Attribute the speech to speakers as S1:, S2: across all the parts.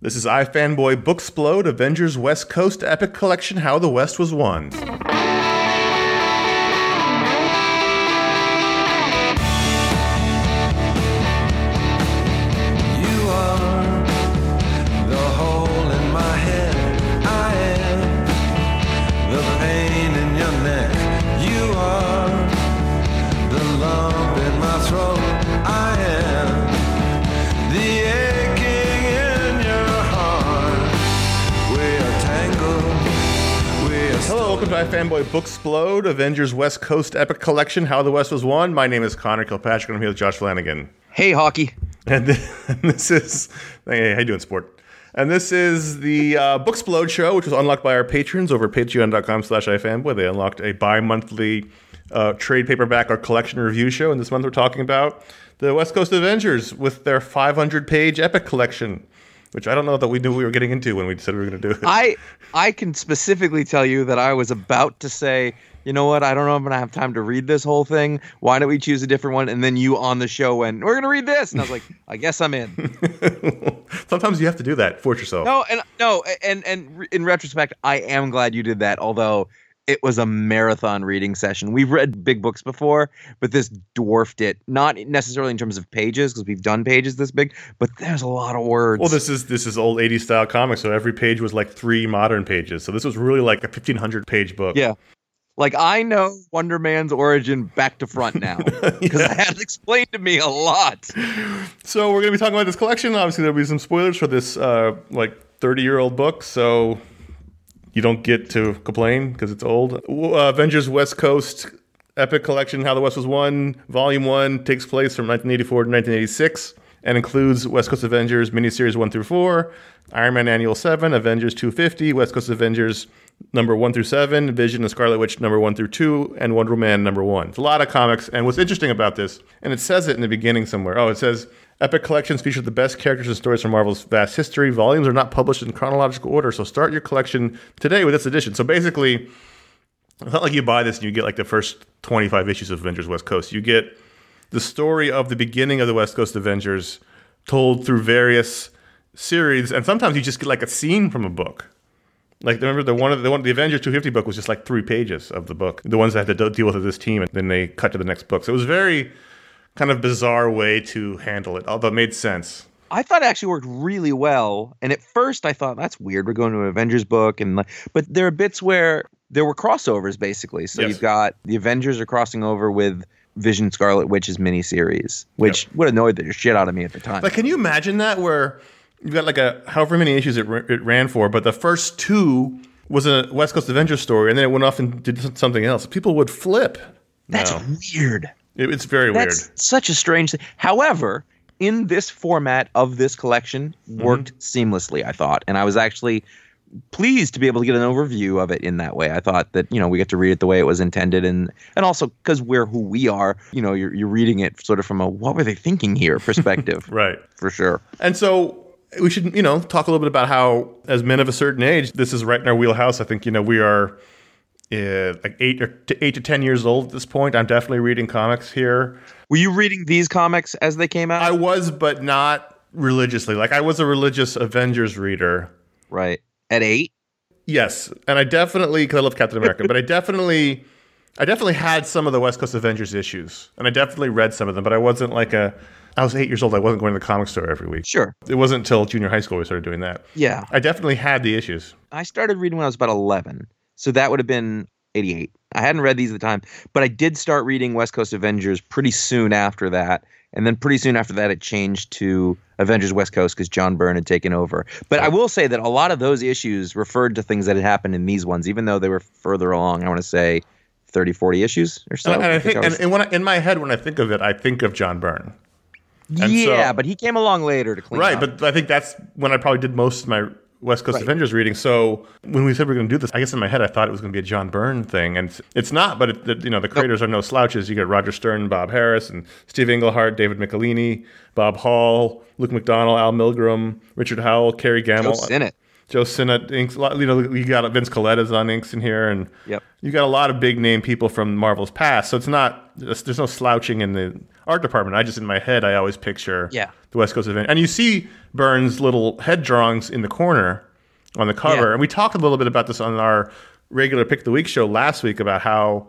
S1: This is iFanboy Booksplode Avengers West Coast Epic Collection How the West Was Won. iFanboy Booksplode Avengers West Coast Epic Collection How the West Was Won. My name is Conor Kilpatrick and I'm here with Josh Flanagan.
S2: Hey, hockey.
S1: And this is hey, how you doing, sport? And this is the uh, Booksplode show, which was unlocked by our patrons over patreon.com slash ifanboy. They unlocked a bi-monthly uh, trade paperback or collection review show. And this month we're talking about the West Coast Avengers with their 500-page epic collection, which I don't know that we knew we were getting into when we said we were going to do it.
S2: I I can specifically tell you that I was about to say, you know what? I don't know if I'm gonna have time to read this whole thing. Why don't we choose a different one? And then you on the show went, we're gonna read this, and I was like, I guess I'm in.
S1: Sometimes you have to do that. Force yourself.
S2: No, and no, and and in retrospect, I am glad you did that. Although it was a marathon reading session. We've read big books before, but this dwarfed it. Not necessarily in terms of pages, because we've done pages this big, but there's a lot of words.
S1: Well, this is this is old 80s style comics, so every page was like three modern pages. So this was really like a 1500 page book.
S2: yeah.
S3: Like I know Wonder Man's origin back to front now because I had it explained to me a lot.
S1: So we're going to be talking about this collection. Obviously, there'll be some spoilers for this uh, like 30 year old book. So you don't get to complain because it's old. Uh, Avengers West Coast Epic Collection: How the West Was Won, Volume One takes place from 1984 to 1986 and includes West Coast Avengers miniseries one through four, Iron Man Annual seven, Avengers 250, West Coast Avengers number one through seven, Vision and Scarlet Witch number one through two, and Wonder Man number one. It's a lot of comics. And what's interesting about this, and it says it in the beginning somewhere. Oh, it says Epic Collections feature the best characters and stories from Marvel's vast history. Volumes are not published in chronological order, so start your collection today with this edition. So basically, it's not like you buy this and you get like the first 25 issues of Avengers West Coast. You get the story of the beginning of the West Coast Avengers told through various series, and sometimes you just get like a scene from a book. Like remember the one of the one the Avengers 250 book was just like three pages of the book. The ones that had to deal with this team, and then they cut to the next book. So it was very kind of bizarre way to handle it, although it made sense.
S3: I thought it actually worked really well. And at first, I thought that's weird. We're going to an Avengers book, and like, but there are bits where there were crossovers basically. So
S1: Yes.
S3: you've got the Avengers are crossing over with Vision Scarlet Witch's miniseries, which would annoy the shit out of me at the time.
S1: Like, can you imagine that where you've got like a however many issues it, ra- it ran for, but the first two was a West Coast Avengers story, and then it went off and did something else. People would flip.
S3: that's
S1: No.
S3: weird.
S1: It- it's very
S3: That's
S1: weird.
S3: such a strange thing. However, in this format of this collection,
S1: Mm-hmm.
S3: worked seamlessly. I thought, and I was actually pleased to be able to get an overview of it in that way. I thought that you know we get to read it the way it was intended, and and also because we're who we are, you know, you're you're reading it sort of from a what were they thinking here perspective,
S1: Right.
S3: for sure.
S1: And so we should, you know, talk a little bit about how, as men of a certain age, this is right in our wheelhouse. I think, you know, we are uh, like eight or to eight to ten years old at this point. I'm definitely reading comics here.
S3: Were you reading these comics as they came out?
S1: I was, but not religiously. Like I was a religious Avengers reader.
S3: right at eight.
S1: Yes, and I definitely because I love Captain America, but I definitely, I definitely had some of the West Coast Avengers issues, and I definitely read some of them. But I wasn't like a. I was eight years old. I wasn't going to the comic store every week.
S3: Sure.
S1: It wasn't until junior high school we started doing that.
S3: Yeah.
S1: I definitely had the issues.
S3: I started reading when I was about 11. So that would have been 88. I hadn't read these at the time, but I did start reading West Coast Avengers pretty soon after that. And then pretty soon after that, it changed to Avengers West Coast because John Byrne had taken over. But I will say that a lot of those issues referred to things that had happened in these ones, even though they were further along. I want to say 30, 40 issues or so.
S1: and, and I think,
S3: I
S1: and,
S3: was-
S1: and when I, in my head, when I think of it, I think of John Byrne. and
S3: yeah,
S1: so-
S3: but he came along later to clean
S1: Right,
S3: up.
S1: but I think that's when I probably did most of my West Coast
S3: Right.
S1: Avengers reading. So when we said we are going to do this, I guess in my head I thought it was going to be a John Byrne thing, and it's, it's not. But it, the, you know, the creators are no slouches. You get Roger Stern, Bob Harras, and Steve Englehart, David Michelinie, Bob Hall, Luke McDonnell, Al Milgrom, Richard Howell, Kerry
S3: Gammill,
S1: Joe
S3: Sinnott.
S1: Joe Sinnott, inks. You know, you got Vince Colletta's on inks in here, and
S3: Yep.
S1: you got a lot of big name people from Marvel's past. So it's not there's there's no slouching in the art department. I just in my head I always picture
S3: Yeah.
S1: the West Coast event, and you see Byrne's little head drawings in the corner on the cover.
S3: Yeah.
S1: And we talked a little bit about this on our regular Pick the Week show last week about how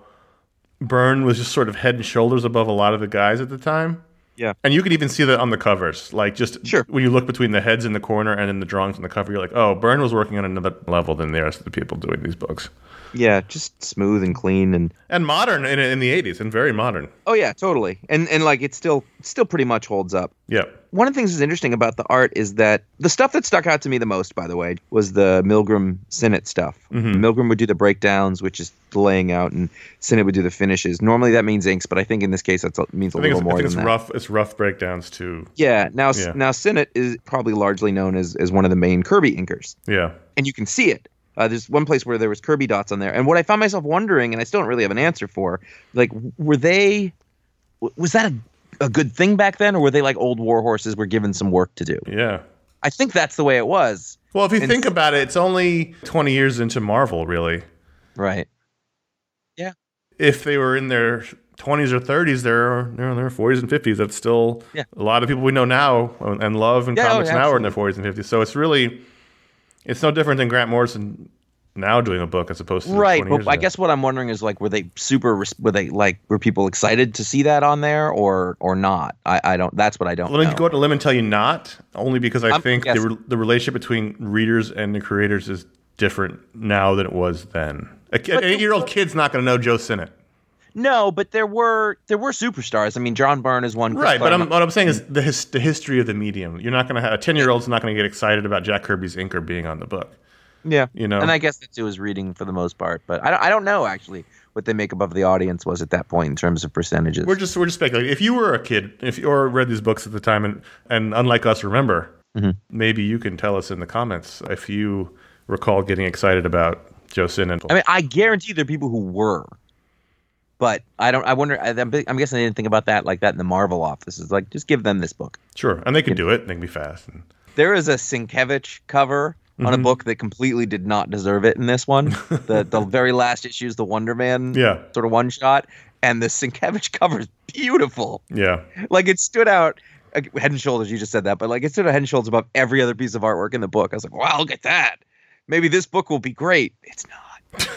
S1: Byrne was just sort of head and shoulders above a lot of the guys at the time.
S3: Yeah.
S1: And you could even see that on the covers. Like just
S3: Sure.
S1: when you look between the heads in the corner and in the drawings on the cover, you're like, oh, Byrne was working on another level than the rest of the people doing these books.
S3: Yeah, just smooth and clean and
S1: And modern in, in the 80s and very modern.
S3: Oh yeah, totally. And and like it still still pretty much holds up.
S1: Yeah.
S3: One of the things that's interesting about the art is that the stuff that stuck out to me the most, by the way, was the Milgrom Sinnott stuff.
S1: Mm-hmm.
S3: Milgrom would do the breakdowns, which is the laying out, and Sinnott would do the finishes. Normally that means inks, but I think in this case that means a little
S1: it's, I
S3: more
S1: think
S3: than
S1: it's
S3: that.
S1: rough. It's rough breakdowns too.
S3: Yeah. Now
S1: Yeah.
S3: now Sinnott is probably largely known as as one of the main Kirby inkers,
S1: Yeah.
S3: and you can see it. Uh, there's one place where there was Kirby dots on there, and what I found myself wondering, and I still don't really have an answer for, like, were they, was that a, a good thing back then, or were they like old war horses, were given some work to do?
S1: Yeah.
S3: I think that's the way it was.
S1: Well, if you
S3: And-
S1: think about it, it's only 20 years into Marvel, really.
S3: Right. Yeah.
S1: If they were in their 20s or 30s, they're, they're in their 40s and 50s. That's still
S3: Yeah.
S1: a lot of people we know now and and love in
S3: Yeah, oh,
S1: comics
S3: yeah,
S1: now are in their 40s and 50s. So it's really, it's no different than Grant Morrison now doing a book as opposed to
S3: Right. But I
S1: ago.
S3: guess what I'm wondering is like, were they super? Were they like, were people excited to see that on there, or or not? I I don't. That's what I don't.
S1: Let me
S3: know.
S1: go out a limb and tell you not, only because I
S3: I'm
S1: think the, re- the relationship between readers and the creators is different now than it was then. A an eight-year-old kid's not going to know Joe Sinnott,
S3: No, but there were there were superstars. I mean, John Byrne is one. Chris
S1: right? But I'm, what I'm saying is the his, the history of the medium. You're not going to have a ten-year-old's not going to get excited about Jack Kirby's inker being on the book.
S3: Yeah,
S1: You know,
S3: and I guess that's who was reading for the most part. But I don't, I don't know actually what the makeup of the audience was at that point in terms of percentages.
S1: we're just we're just speculating. If you were a kid, if you or read these books at the time, and and unlike us, remember,
S3: Mm-hmm.
S1: maybe you can tell us in the comments if you recall getting excited about Joe Sinnott.
S3: I mean, I guarantee there are people who were, but I don't. I wonder. I'm I'm guessing they didn't think about that like that in the Marvel office. It's like just give them this book.
S1: sure, and they can do it. They can be fast. And,
S3: There is a Sienkiewicz cover on
S1: Mm-hmm.
S3: a book that completely did not deserve it in this one. the the very last issue is the Wonder Man
S1: yeah,
S3: sort of one shot, and the Sienkiewicz cover is beautiful.
S1: yeah.
S3: Like it stood out head and shoulders. You just said that, but like it stood out head and shoulders above every other piece of artwork in the book. I was like, wow, look at that. Maybe this book will be great. It's not.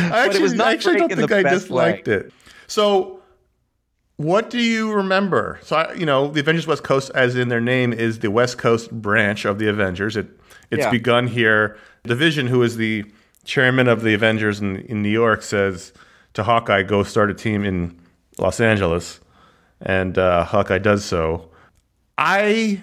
S1: I actually,
S3: was not
S1: I actually don't think I disliked it. So, what do you remember? So, you know, the Avengers West Coast, as in their name, is the West Coast branch of the Avengers. It it's
S3: Yeah.
S1: begun here. The Vision, who is the chairman of the Avengers in, in New York, says to Hawkeye, "Go start a team in Los Angeles," and uh, Hawkeye does so. I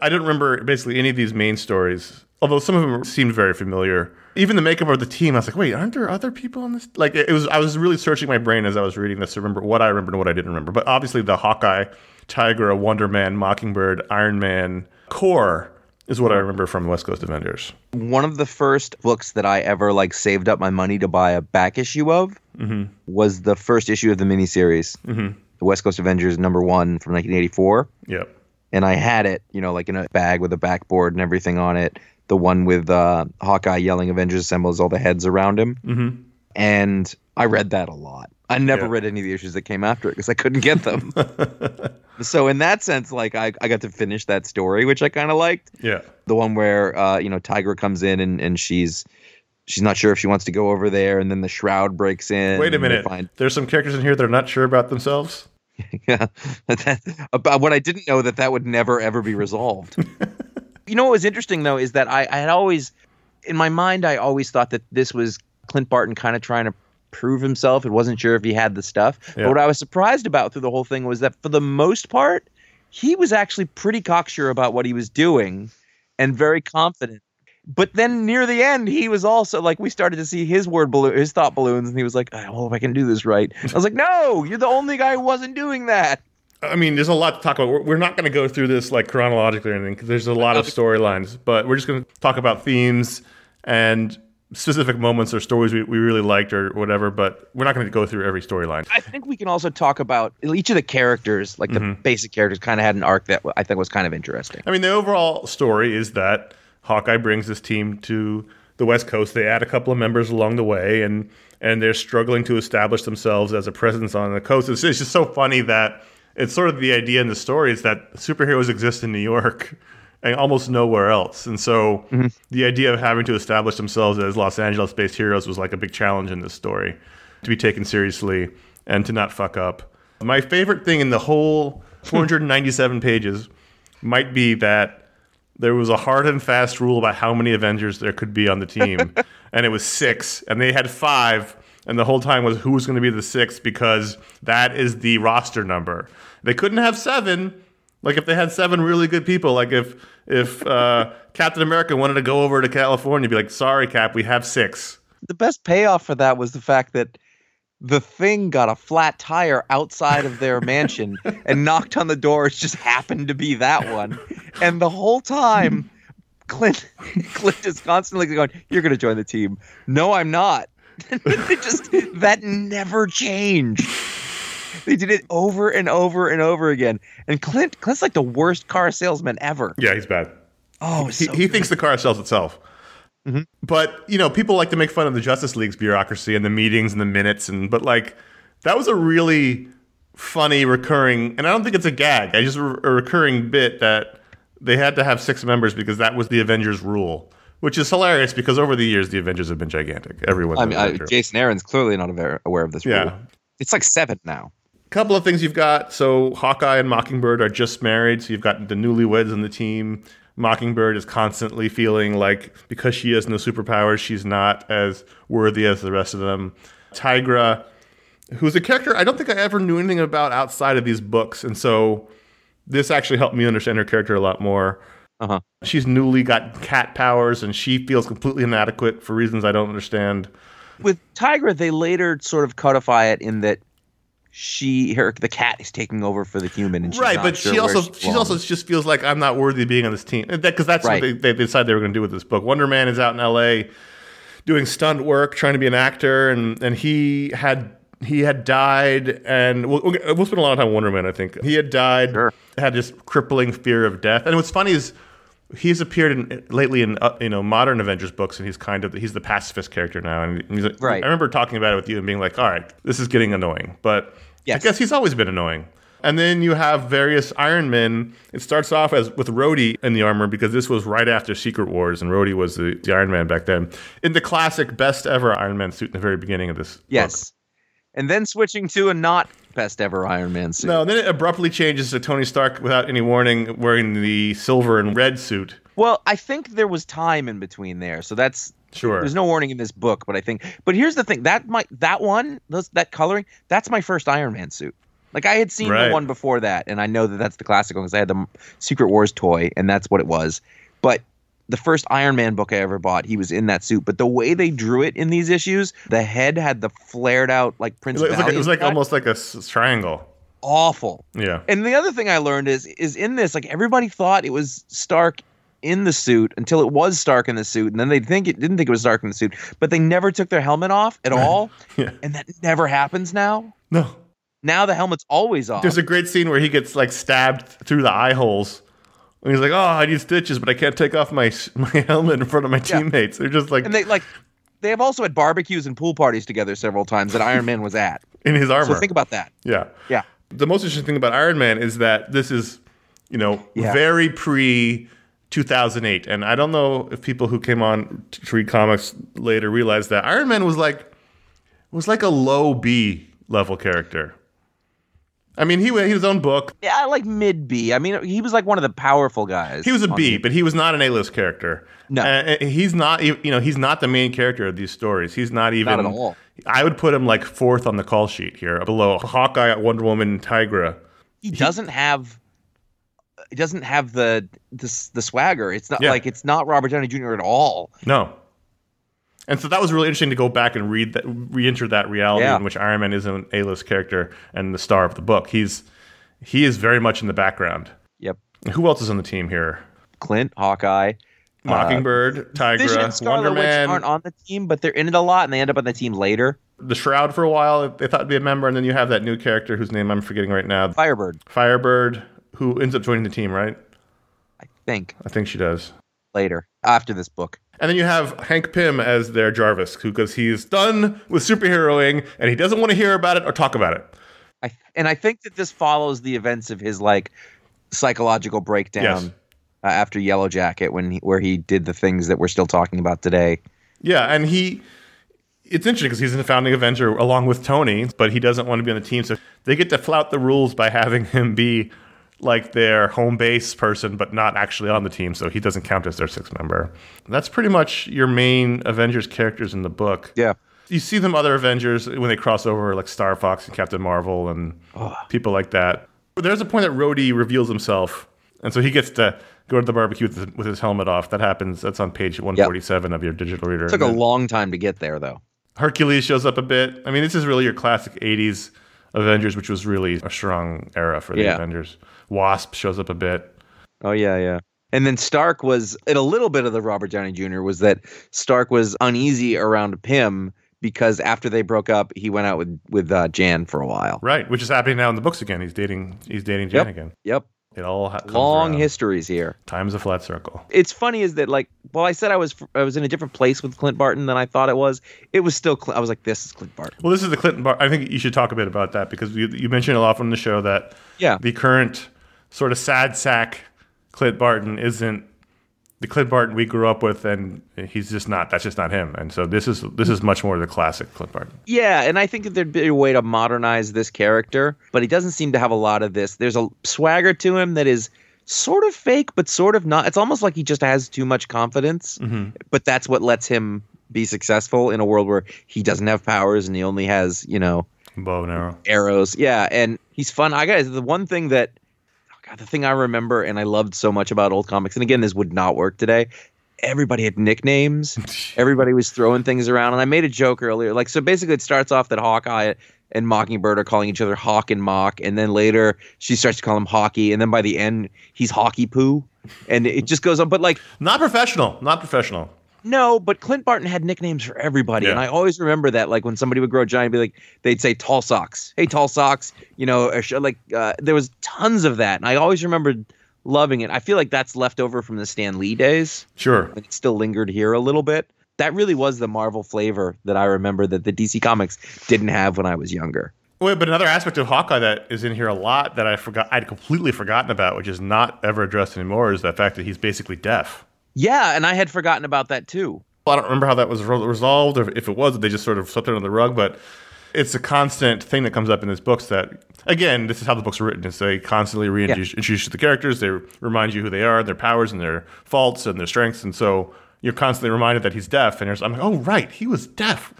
S1: I don't remember basically any of these main stories, although some of them seemed very familiar. Even the makeup of the team, I was like, wait, aren't there other people on this? Like, it was. I was really searching my brain as I was reading this to remember what I remembered and what I didn't remember. But obviously, the Hawkeye, Tigra, Wonder Man, Mockingbird, Iron Man core is what I remember from West Coast Avengers.
S3: One of the first books that I ever like saved up my money to buy a back issue of was the first issue of the miniseries, mm-hmm. the West Coast Avengers number one from 1984.
S1: Yep.
S3: and I had it, you know, like in a bag with a backboard and everything on it. The one with uh, Hawkeye yelling "Avengers Assemble" as all the heads around him, mm-hmm. and I read that a lot. I never
S1: Yeah.
S3: read any of the issues that came after it because I couldn't get them. so in that sense, like I, I got to finish that story, which I kind of liked.
S1: Yeah.
S3: The one where uh, you know Tigra comes in and, and she's she's not sure if she wants to go over there, and then the shroud breaks in.
S1: Wait a minute.
S3: Find,
S1: There's some characters in here that are not sure about themselves.
S3: yeah, about what I didn't know that that would never ever be resolved. you know what was interesting though is that I, I had always, in my mind, I always thought that this was Clint Barton kind of trying to prove himself. It wasn't sure if he had the stuff.
S1: Yeah.
S3: But what I was surprised about through the whole thing was that for the most part, he was actually pretty cocksure about what he was doing, and very confident. But then near the end, he was also like, we started to see his word balloon, his thought balloons, and he was like, I hope I can do this right. I was like, no, you're the only guy who wasn't doing that.
S1: I mean, there's a lot to talk about. We're, we're not going to go through this like chronologically or anything because there's a lot of storylines, but we're just going to talk about themes and specific moments or stories we, we really liked or whatever. But we're not going to go through every storyline.
S3: I think we can also talk about each of the characters, like the mm-hmm. basic characters, kind of had an arc that I think was kind of interesting.
S1: I mean, the overall story is that Hawkeye brings this team to the West Coast. They add a couple of members along the way, and and they're struggling to establish themselves as a presence on the coast. It's, it's just so funny that it's sort of the idea in the story is that superheroes exist in New York and almost nowhere else. And so mm-hmm. the idea of having to establish themselves as Los Angeles-based heroes was like a big challenge in this story to be taken seriously and to not fuck up. My favorite thing in the whole 497 pages might be that there was a hard and fast rule about how many Avengers there could be on the team, and it was six, and they had five, and the whole time was who was going to be the sixth because that is the roster number. They couldn't have seven. Like if they had seven really good people, like if if uh, Captain America wanted to go over to California, be like, "Sorry, Cap, we have six.
S3: The best payoff for that was the fact that the thing got a flat tire outside of their mansion and knocked on the door. It just happened to be that one. And the whole time, Clint Clint is constantly going, You're gonna join the team. No, I'm not. just that never changed. They did it over and over and over again. And Clint Clint's like the worst car salesman ever.
S1: Yeah, he's bad.
S3: Oh,
S1: he,
S3: so
S1: he thinks the car sells itself. Mm-hmm. But you know, people like to make fun of the Justice League's bureaucracy and the meetings and the minutes, and but like that was a really funny recurring, and I don't think it's a gag. I just a recurring bit that they had to have six members because that was the Avengers rule, which is hilarious because over the years the Avengers have been gigantic. Everyone.
S3: I mean, I, Jason Aaron's clearly not aware, aware of this rule.
S1: yeah.
S3: It's like seven now.
S1: Couple of things you've got. So Hawkeye and Mockingbird are just married, so you've got the newlyweds on the team. Mockingbird is constantly feeling like because she has no superpowers, she's not as worthy as the rest of them. Tigra, who's a character I don't think I ever knew anything about outside of these books, and so this actually helped me understand her character a lot more.
S3: Uh-huh.
S1: She's newly got cat powers, and she feels completely inadequate for reasons I don't understand.
S3: With Tigra, they later sort of codify it in that she her the cat is taking over for the human and she's
S1: right, but
S3: sure
S1: she also she
S3: belongs.
S1: also just feels like I'm not worthy of being on this team because that's
S3: Right.
S1: what they, they decided they were going to do with this book. Wonder Man is out in L.A. doing stunt work, trying to be an actor, and and he had he had died, and we'll, we'll we'll spend a lot of time on Wonder Man. I think he had died,
S3: Sure.
S1: had this crippling fear of death, and what's funny is. He's appeared in, lately in uh, you know modern Avengers books, and he's kind of he's the pacifist character now. And he's like,
S3: Right.
S1: I remember talking about it with you and being like, "All right, this is getting annoying," but
S3: Yes.
S1: I guess he's always been annoying. And then you have various Iron Men. It starts off as with Rhodey in the armor because this was right after Secret Wars, and Rhodey was the, the Iron Man back then. In the classic best ever Iron Man suit in the very beginning of this. book.
S3: And then switching to a not best ever Iron Man suit.
S1: No, then it abruptly changes to Tony Stark without any warning, wearing the silver and red suit.
S3: Well, I think there was time in between there, so that's
S1: Sure.
S3: There's no warning in this book, but I think. But here's the thing: that my that one, those that coloring, that's my first Iron Man suit. Like I had seen
S1: Right.
S3: the one before that, and I know that that's the classic one because I had the Secret Wars toy, and that's what it was. But the first Iron Man book I ever bought, he was in that suit. But the way they drew it in these issues, the head had the flared out like
S1: It
S3: Prince
S1: was like, it was like almost like a s- triangle.
S3: awful.
S1: Yeah.
S3: And the other thing I learned is is in this, like everybody thought it was Stark in the suit until it was Stark in the suit, and then they think it didn't think it was Stark in the suit, but they never took their helmet off at all,
S1: Yeah.
S3: and that never happens now.
S1: No.
S3: Now the helmet's always off.
S1: There's a great scene where he gets like stabbed through the eye holes. And he's like, "Oh, I need stitches, but I can't take off my my helmet in front of my
S3: Yeah.
S1: teammates." They're just like
S3: and they like they have also had barbecues and pool parties together several times that Iron Man was at.
S1: in his armor.
S3: So think about that.
S1: yeah.
S3: Yeah.
S1: The most interesting thing about Iron Man is that this is, you know,
S3: Yeah.
S1: very pre 2008, and I don't know if people who came on to to read comics later realized that Iron Man was like was like a low B level character. I mean, he he had his own book.
S3: Yeah, I like mid B. I mean, he was like one of the powerful guys.
S1: He was a B,
S3: on
S1: but he was not an A-list character.
S3: No.
S1: Uh, he's not. You know, he's not the main character of these stories. He's not even.
S3: Not at all.
S1: I would put him like fourth on the call sheet here, below Hawkeye, Wonder Woman, Tigra.
S3: he doesn't have he doesn't have the the, the swagger. It's not
S1: Yeah.
S3: like it's not Robert Downey Jr. at all.
S1: No. And so that was really interesting to go back and read that, re-enter that reality
S3: Yeah.
S1: in which Iron Man is an A-list character and the star of the book. He's he is very much in the background.
S3: Yep.
S1: Who else is on the team here?
S3: Clint, Hawkeye, uh,
S1: Mockingbird, Tigra,
S3: Vision and
S1: Wonder
S3: Scarlet Witch
S1: Man,
S3: aren't on the team, but they're in it a lot, and they end up on the team later.
S1: the Shroud for a while. They thought to be a member, and then you have that new character whose name I'm forgetting right now,
S3: Firebird,
S1: Firebird, who ends up joining the team. Right?
S3: I think,
S1: I think she does.
S3: later after this book.
S1: And then you have Hank Pym as their Jarvis, who because he's done with superheroing and he doesn't want to hear about it or talk about it.
S3: I and I think that this follows the events of his like psychological breakdown
S1: Yes.
S3: uh, after Yellow Jacket, when he, where he did the things that we're still talking about today.
S1: Yeah, and he. It's interesting because he's a founding Avenger along with Tony, but he doesn't want to be on the team. So they get to flout the rules by having him be like their home base person, but not actually on the team. So he doesn't count as their sixth member. That's pretty much your main Avengers characters in the book.
S3: Yeah.
S1: You see them other Avengers when they cross over, like Star Fox and Captain Marvel and people like that. But there's a point that Rhodey reveals himself, and so he gets to go to the barbecue with his, with his helmet off. That happens. That's on page 147 of your digital reader.
S3: It took a long time to get there, though.
S1: Hercules shows up a bit. I mean, this is really your classic 80s Avengers, which was really a strong era for the
S3: Yeah.
S1: Avengers. Wasp shows up a bit.
S3: Oh yeah, yeah. And then Stark was and a little bit of the Robert Downey Jr. was that Stark was uneasy around Pym because after they broke up, he went out with with uh, Jan for a while.
S1: Right, which is happening now in the books again. He's dating he's dating Jan
S3: Yep.
S1: again.
S3: Yep.
S1: It all ha- comes
S3: Long
S1: around.
S3: histories here.
S1: Time's a flat circle.
S3: It's funny is that like, well, I said I was I was in a different place with Clint Barton than I thought it was. It was still Cl- I was like, this is Clint Barton.
S1: Well, this is the Clinton Barton. I think you should talk a bit about that because you, you mentioned a lot on the show that
S3: Yeah.
S1: the current sort of sad sack Clint Barton isn't the Clint Barton we grew up with, and he's just not. That's just not him. And so this is this is much more the classic Clint Barton.
S3: Yeah, and I think that there'd be a way to modernize this character, but he doesn't seem to have a lot of this. There's a swagger to him that is sort of fake, but sort of not. It's almost like he just has too much confidence,
S1: Mhm.
S3: but that's what lets him be successful in a world where he doesn't have powers and he only has, you know,
S1: Bow and arrow.
S3: arrows. Yeah, and he's fun. I got the one thing that God, the thing I remember and I loved so much about old comics, and again, this would not work today. Everybody had nicknames. Everybody was throwing things around, and I made a joke earlier. Like, so basically, it starts off that Hawkeye and Mockingbird are calling each other Hawk and Mock, and then later she starts to call him Hockey, and then by the end, he's Hockey Poo, and it just goes on. But like,
S1: Not professional. Not professional.
S3: No, but Clint Barton had nicknames for everybody, and I always remember that. Like when somebody would grow a giant, be like, they'd say "Tall Socks," "Hey, Tall Socks," you know, like uh, there was tons of that, and I always remembered loving it. I feel like that's left over from the Stan Lee days,
S1: Sure.
S3: it still lingered here a little bit. That really was the Marvel flavor that I remember that the DC Comics didn't have when I was younger.
S1: Wait, but another aspect of Hawkeye that is in here a lot that I forgot, I'd completely forgotten about, which is not ever addressed anymore, is the fact that he's basically deaf.
S3: Yeah, and I had forgotten about that too.
S1: Well, I don't remember how that was resolved, or if it was, they just sort of swept it under the rug. But it's a constant thing that comes up in these books. That again, this is how the books are written: is they constantly reintroduce to the characters, they remind you who they are, their powers, and their faults, and their strengths, and so you're constantly reminded that he's deaf. And I'm like, oh right, he was deaf.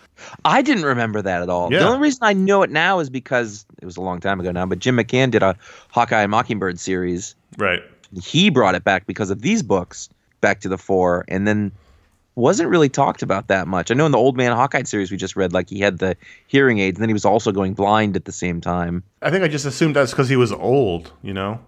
S3: I didn't remember that at all.
S1: Yeah.
S3: The only reason I know it now is because it was a long time ago now, but Jim McCann did a Hawkeye and Mockingbird series.
S1: Right.
S3: He brought it back because of these books, back to the fore, and then wasn't really talked about that much. I know in the Old Man Hawkeye series we just read, like he had the hearing aids, and then he was also going blind at the same time.
S1: I think I just assumed that's because he was old. You know.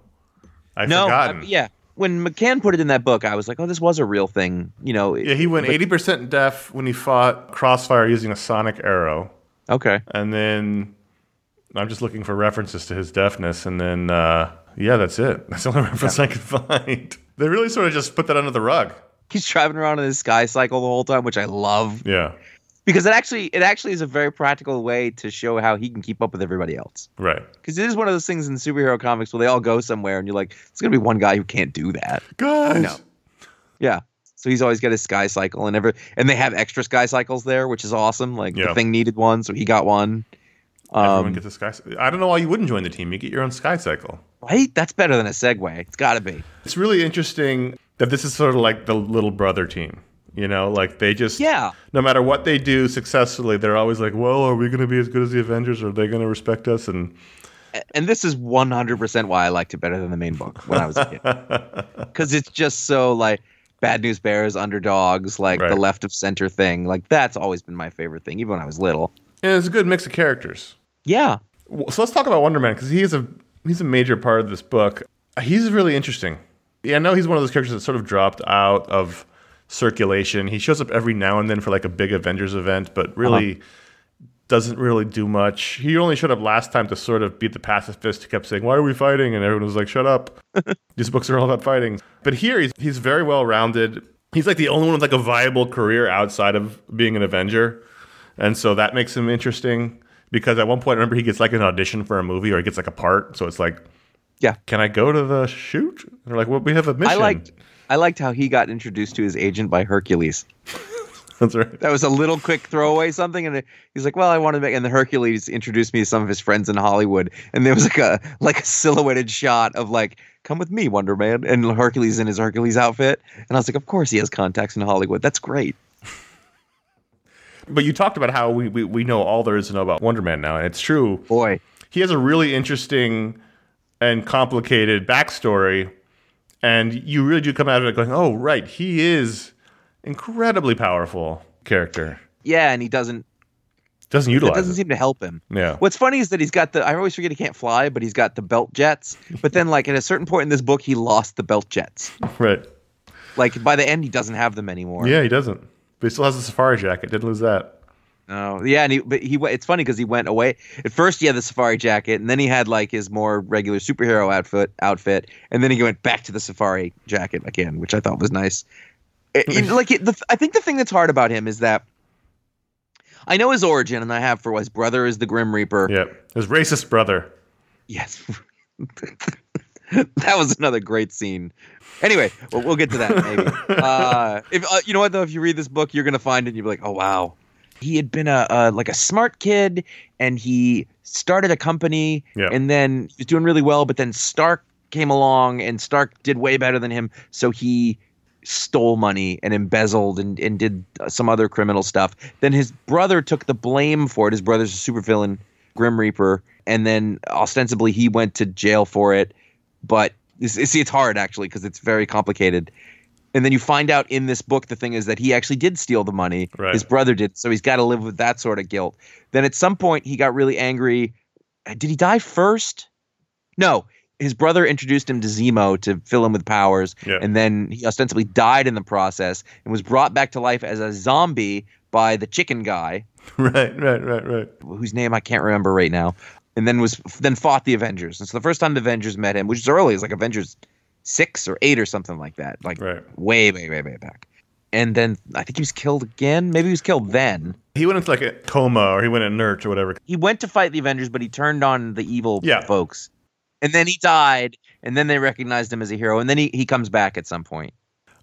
S1: I've
S3: no,
S1: forgotten.
S3: I- yeah. When McCann put it in that book, I was like, "Oh, this was a real thing." You know.
S1: Yeah, he went eighty percent deaf when he fought Crossfire using a sonic arrow.
S3: Okay.
S1: and then I'm just looking for references to his deafness, and then uh, yeah, that's it. That's the only reference I can find. They really sort of just put that under the rug.
S3: He's driving around in his sky cycle the whole time, which I love.
S1: Yeah,
S3: because it actually it actually is a very practical way to show how he can keep up with everybody else
S1: right.
S3: because it is one of those things in superhero comics where they all go somewhere and you're like it's gonna be one guy who can't do that
S1: Guys,
S3: No. yeah so he's always got his sky cycle and ever and they have extra sky cycles there which is awesome like
S1: Yeah.
S3: the thing needed one so he got one
S1: everyone
S3: um,
S1: gets a sky. I don't know why you wouldn't join the team. You get your own sky cycle.
S3: Right that's better than a segue it's gotta be
S1: It's really interesting that this is sort of like the little brother team. You know, like they just
S3: yeah
S1: no matter what they do successfully, they're always like, "Well, are we going to be as good as the Avengers? Are they going to respect us?" And
S3: and this is 100% why I liked it better than the main book when I was a kid. Because it's just so like bad news bears, underdogs, like the left of center thing. Like that's always been my favorite thing, even when I was little.
S1: yeah, it's a good mix of characters.
S3: Yeah.
S1: So let's talk about Wonder Man because he's a he's a major part of this book. He's really interesting. Yeah, I know he's one of those characters that sort of dropped out of circulation. He shows up every now and then for like a big Avengers event, but uh-huh. really doesn't really do much. He only showed up last time to sort of beat the pacifist who kept saying, "Why are we fighting?" and everyone was like, "Shut up." These books are all about fighting. But here he's he's very well rounded. He's like the only one with like a viable career outside of being an Avenger. And so that makes him interesting because at one point, I remember he gets like an audition for a movie or he gets like a part. So it's like,
S3: Yeah.
S1: can I go to the shoot? And They're like, well, we have a mission.
S3: I liked I liked how he got introduced to his agent by Hercules.
S1: That's right.
S3: That was a little quick throwaway something, and he's like, "Well, I want to make." And the Hercules introduced me to some of his friends in Hollywood, and there was like a like a silhouetted shot of like, "Come with me, Wonder Man," and Hercules in his Hercules outfit, and I was like, "Of course he has contacts in Hollywood. That's great."
S1: But you talked about how we, we, we know all there is to know about Wonder Man now. And it's true.
S3: Boy,
S1: He has a really interesting and complicated backstory. And you really do come out of it going, oh, right. He is incredibly powerful character.
S3: yeah, and he doesn't.
S1: Doesn't utilize.
S3: It doesn't
S1: it.
S3: seem to help him.
S1: Yeah.
S3: What's funny is that he's got the. I always forget he can't fly, but he's got the belt jets. But then, like at a certain point in this book, he lost the belt jets.
S1: Right.
S3: Like by the end, he doesn't have them anymore.
S1: Yeah, he doesn't. But he still has the safari jacket. Didn't lose that.
S3: Oh, yeah, and he but he it's funny because he went away. At first, he had the safari jacket, and then he had like his more regular superhero outfit outfit, and then he went back to the safari jacket again, which I thought was nice. It- it- like it, the, I think the thing that's hard about him is that I know his origin, and I have for his brother is the Grim Reaper.
S1: Yeah. His racist brother.
S3: Yes, that was another great scene. Anyway, we'll, we'll get to that maybe. uh, if uh, you know what though, if you read this book, you're gonna find it. and You'll be like, oh wow, he had been a, a like a smart kid, and he started a company,
S1: Yeah.
S3: and then he was doing really well. But then Stark came along and Stark did way better than him, so he stole money and embezzled and, and did uh, some other criminal stuff. Then his brother took the blame for it. His brother's a supervillain, Grim Reaper, and then ostensibly he went to jail for it. But see, it's hard actually because it's very complicated. And then you find out in this book the thing is that he actually did steal the money.
S1: Right.
S3: His brother did, so he's got to live with that sort of guilt. Then at some point he got really angry. Did he die first? No, his brother introduced him to Zemo to fill him with powers,
S1: Yeah.
S3: and then he ostensibly died in the process and was brought back to life as a zombie by the chicken guy,
S1: Right, right, right, right.
S3: whose name I can't remember right now. And then was then fought the Avengers. And so the first time the Avengers met him, which is early, is like Avengers six or eight or something like that, like
S1: Right.
S3: way, way, way, way back. And then I think he was killed again. Maybe he was killed then.
S1: He went into like a coma or he went inert or whatever.
S3: He went to fight the Avengers, but he turned on the evil
S1: Yeah.
S3: folks. And then he died, and then they recognized him as a hero, and then he, he comes back at some point.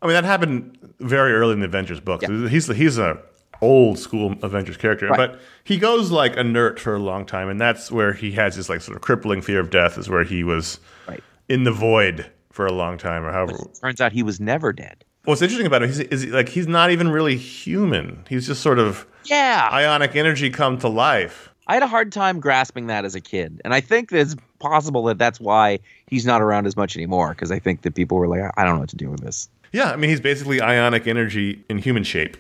S1: I mean, that happened very early in the Avengers books. He's he's a old school Avengers character,
S3: Right.
S1: but he goes like inert for a long time, and that's where he has his like sort of crippling fear of death. Is where he was
S3: Right.
S1: in the void for a long time, or however.
S3: Turns out he was never dead.
S1: What's interesting about him is, is like he's not even really human. He's just sort of
S3: Yeah.
S1: ionic energy come to life.
S3: I had a hard time grasping that as a kid. And I think it's possible that that's why he's not around as much anymore, because I think that people were like, I don't know what to do with this.
S1: Yeah, I mean, he's basically ionic energy in human shape.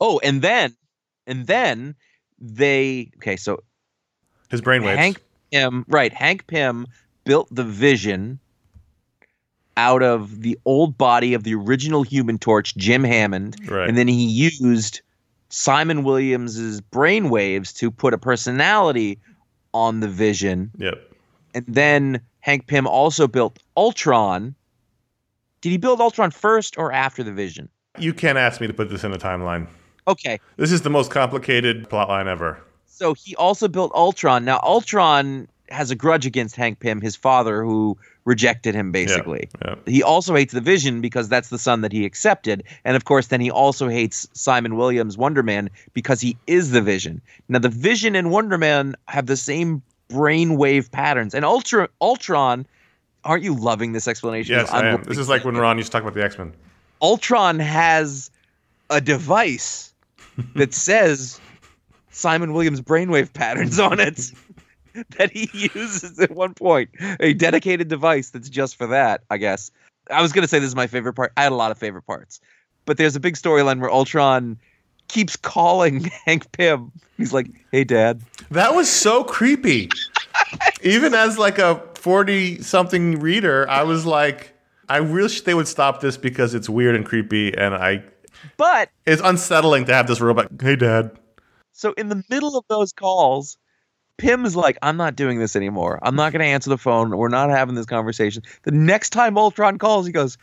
S3: Oh, and then, and then they, okay, so
S1: His brainwaves.
S3: Hank Pym, right? Hank Pym built the Vision out of the old body of the original Human Torch, Jim Hammond,
S1: Right.
S3: and then he used Simon Williams's brainwaves to put a personality on the Vision,
S1: Yep.
S3: and then Hank Pym also built Ultron. Did he build Ultron first or after the Vision?
S1: You can't ask me to put this in a timeline.
S3: Okay,
S1: This is the most complicated plotline ever.
S3: So he also built Ultron. Now Ultron has a grudge against Hank Pym, his father, who rejected him basically.
S1: yeah.
S3: He also hates the Vision because that's the son that he accepted. And of course, then he also hates Simon Williams, Wonder Man, because he is the Vision. Now the Vision and Wonder Man have the same brainwave patterns. And Ultra Ultron, aren't you loving this explanation?
S1: Yes, I am. This is like when Ron used to talk about the X Men.
S3: Ultron has a device that says Simon Williams brainwave patterns on it that he uses at one point. A dedicated device that's just for that, I guess. I was going to say this is my favorite part. I had a lot of favorite parts. But there's a big storyline where Ultron keeps calling Hank Pym. He's like, "Hey dad."
S1: That was so creepy. Even as like a forty-something reader, I was like, I wish they would stop this because it's weird and creepy, and I
S3: But
S1: it's unsettling to have this robot. Hey, Dad.
S3: So in the middle of those calls, Pym's like, I'm not doing this anymore. I'm not going to answer the phone. We're not having this conversation. The next time Ultron calls, he goes,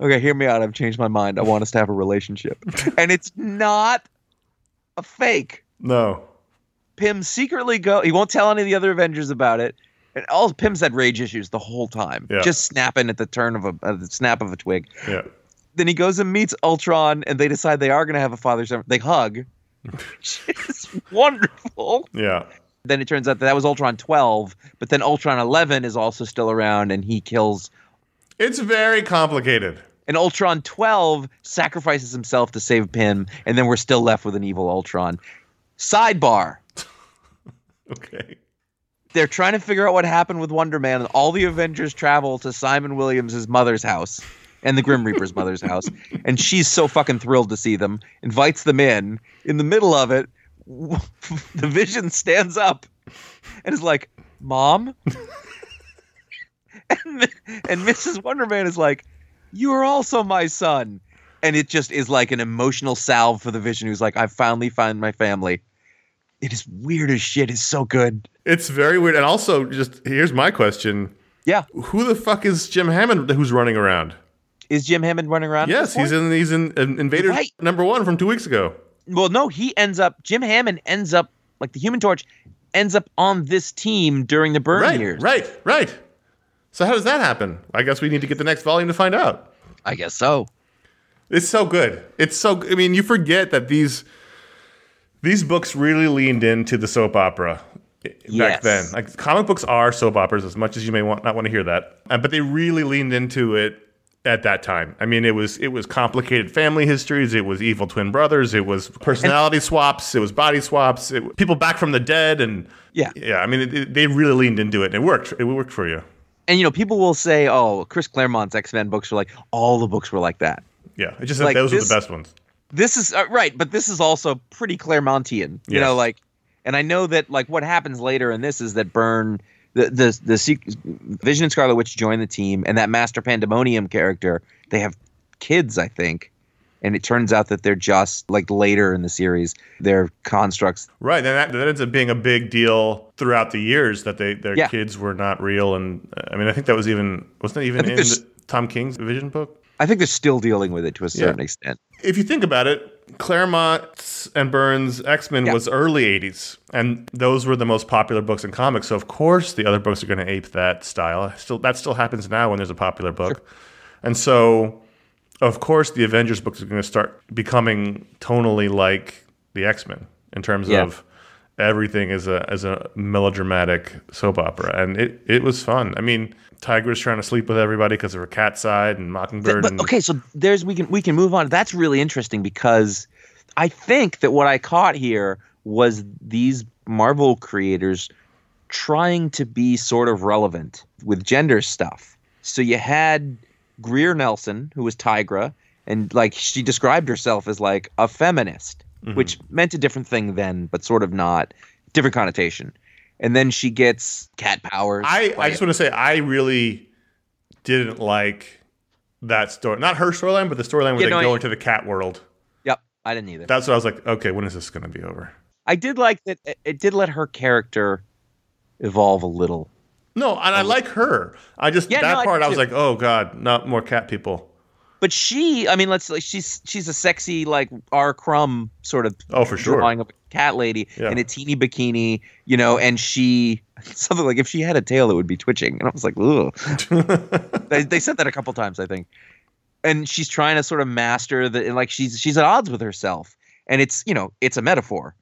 S3: Okay, hear me out. I've changed my mind. I want us to have a relationship. and it's not a fake.
S1: No.
S3: Pim secretly go. He won't tell any of the other Avengers about it. And all Pym's had rage issues the whole time,
S1: Yeah.
S3: just snapping at the turn of a at the snap of a twig.
S1: Yeah.
S3: Then he goes and meets Ultron, and they decide they are going to have a father son. They hug, which is wonderful.
S1: Yeah.
S3: Then it turns out that that was Ultron 12, but then Ultron 11 is also still around, and he kills.
S1: It's very complicated.
S3: And Ultron 12 sacrifices himself to save Pym, and then we're still left with an evil Ultron. Sidebar.
S1: Okay.
S3: They're trying to figure out what happened with Wonder Man, and all the Avengers travel to Simon Williams' mother's house and the Grim Reaper's mother's house, and she's so fucking thrilled to see them, invites them in. In the middle of it, the Vision stands up and is like, "Mom," and, and Mrs. Wonder Man is like, "You are also my son." And it just is like an emotional salve for the Vision, who's like, "I finally found my family." It is weird as shit. It's so good.
S1: It's very weird. And also, just here's my question
S3: Yeah.
S1: Who the fuck is Jim Hammond who's running around?
S3: Is Jim Hammond running around?
S1: Yes, he's in he's in, in Invaders
S3: Right.
S1: number one from two weeks ago.
S3: Well, no, he ends up. Jim Hammond ends up like the Human Torch ends up on this team during the Byrne
S1: Right,
S3: years.
S1: right, right. So how does that happen? I guess we need to get the next volume to find out.
S3: I guess so.
S1: It's so good. It's so. I mean, you forget that these these books really leaned into the soap opera. Back
S3: Yes.
S1: then. Like comic books are soap operas, as much as you may want not want to hear that, uh, but they really leaned into it at that time. I mean, it was it was complicated family histories. It was evil twin brothers. It was personality swaps. It was body swaps. It, people back from the dead, and
S3: Yeah.
S1: yeah. I mean, it, it- they really leaned into it, and it worked. It worked for you.
S3: And you know, people will say, "Oh, Chris Claremont's X Men books were like all the books were like that."
S1: Yeah, it's just that
S3: Like,
S1: those were the best ones.
S3: This is uh, right, but this is also pretty Claremontian. You
S1: Yes.
S3: know, like, and I know that like what happens later in this is that Byrne the the the Vision and Scarlet Witch join the team, and that Master Pandemonium character, they have kids, I think. And it turns out that they're just like later in the series, they're constructs.
S1: Right, and that, that ends up being a big deal throughout the years that they their
S3: Yeah.
S1: kids were not real, and I mean, I think that was even wasn't that even in Tom King's Vision book.
S3: I think they're still dealing with it to a certain extent.
S1: If you think about it, Claremont and Byrne's X Men
S3: Yeah.
S1: was early '80s, and those were the most popular books in comics. So of course, the other books are going to ape that style. Still, that still happens now when there's a popular book, and so of course, the Avengers books are going to start becoming tonally like the X Men in terms
S3: Yeah.
S1: of everything is a as a melodramatic soap opera, and it it was fun. I mean, Tigra's trying to sleep with everybody because of her cat side, and Mockingbird.
S3: But,
S1: and,
S3: okay, so there's we can we can move on. That's really interesting because I think that what I caught here was these Marvel creators trying to be sort of relevant with gender stuff. So you had Greer Nelson, who was Tigra, and like she described herself as like a feminist, mm-hmm. which meant a different thing then, but sort of not different connotation. And then she gets cat powers.
S1: I, I just want to say I really didn't like that story. Not her storyline, but the storyline where
S3: Yeah,
S1: they
S3: no,
S1: go
S3: I-
S1: into the cat world.
S3: yep, I didn't either.
S1: That's what I was like. Okay, when is this going to be over?
S3: I did like that. It, it did let her character evolve a little.
S1: No, and I um, like her. I just.
S3: Yeah,
S1: that
S3: no,
S1: part
S3: do
S1: I was like, oh god, not more cat people.
S3: But she, I mean, let's like she's she's a sexy like R. Crumb sort of
S1: Oh, for sure.
S3: drawing of a cat lady
S1: Yeah.
S3: in a teeny bikini, you know, and she something like if she had a tail, it would be twitching, and I was like, ugh. they, they said that a couple times, I think. And she's trying to sort of master the and, like she's she's at odds with herself, and it's you know it's a metaphor.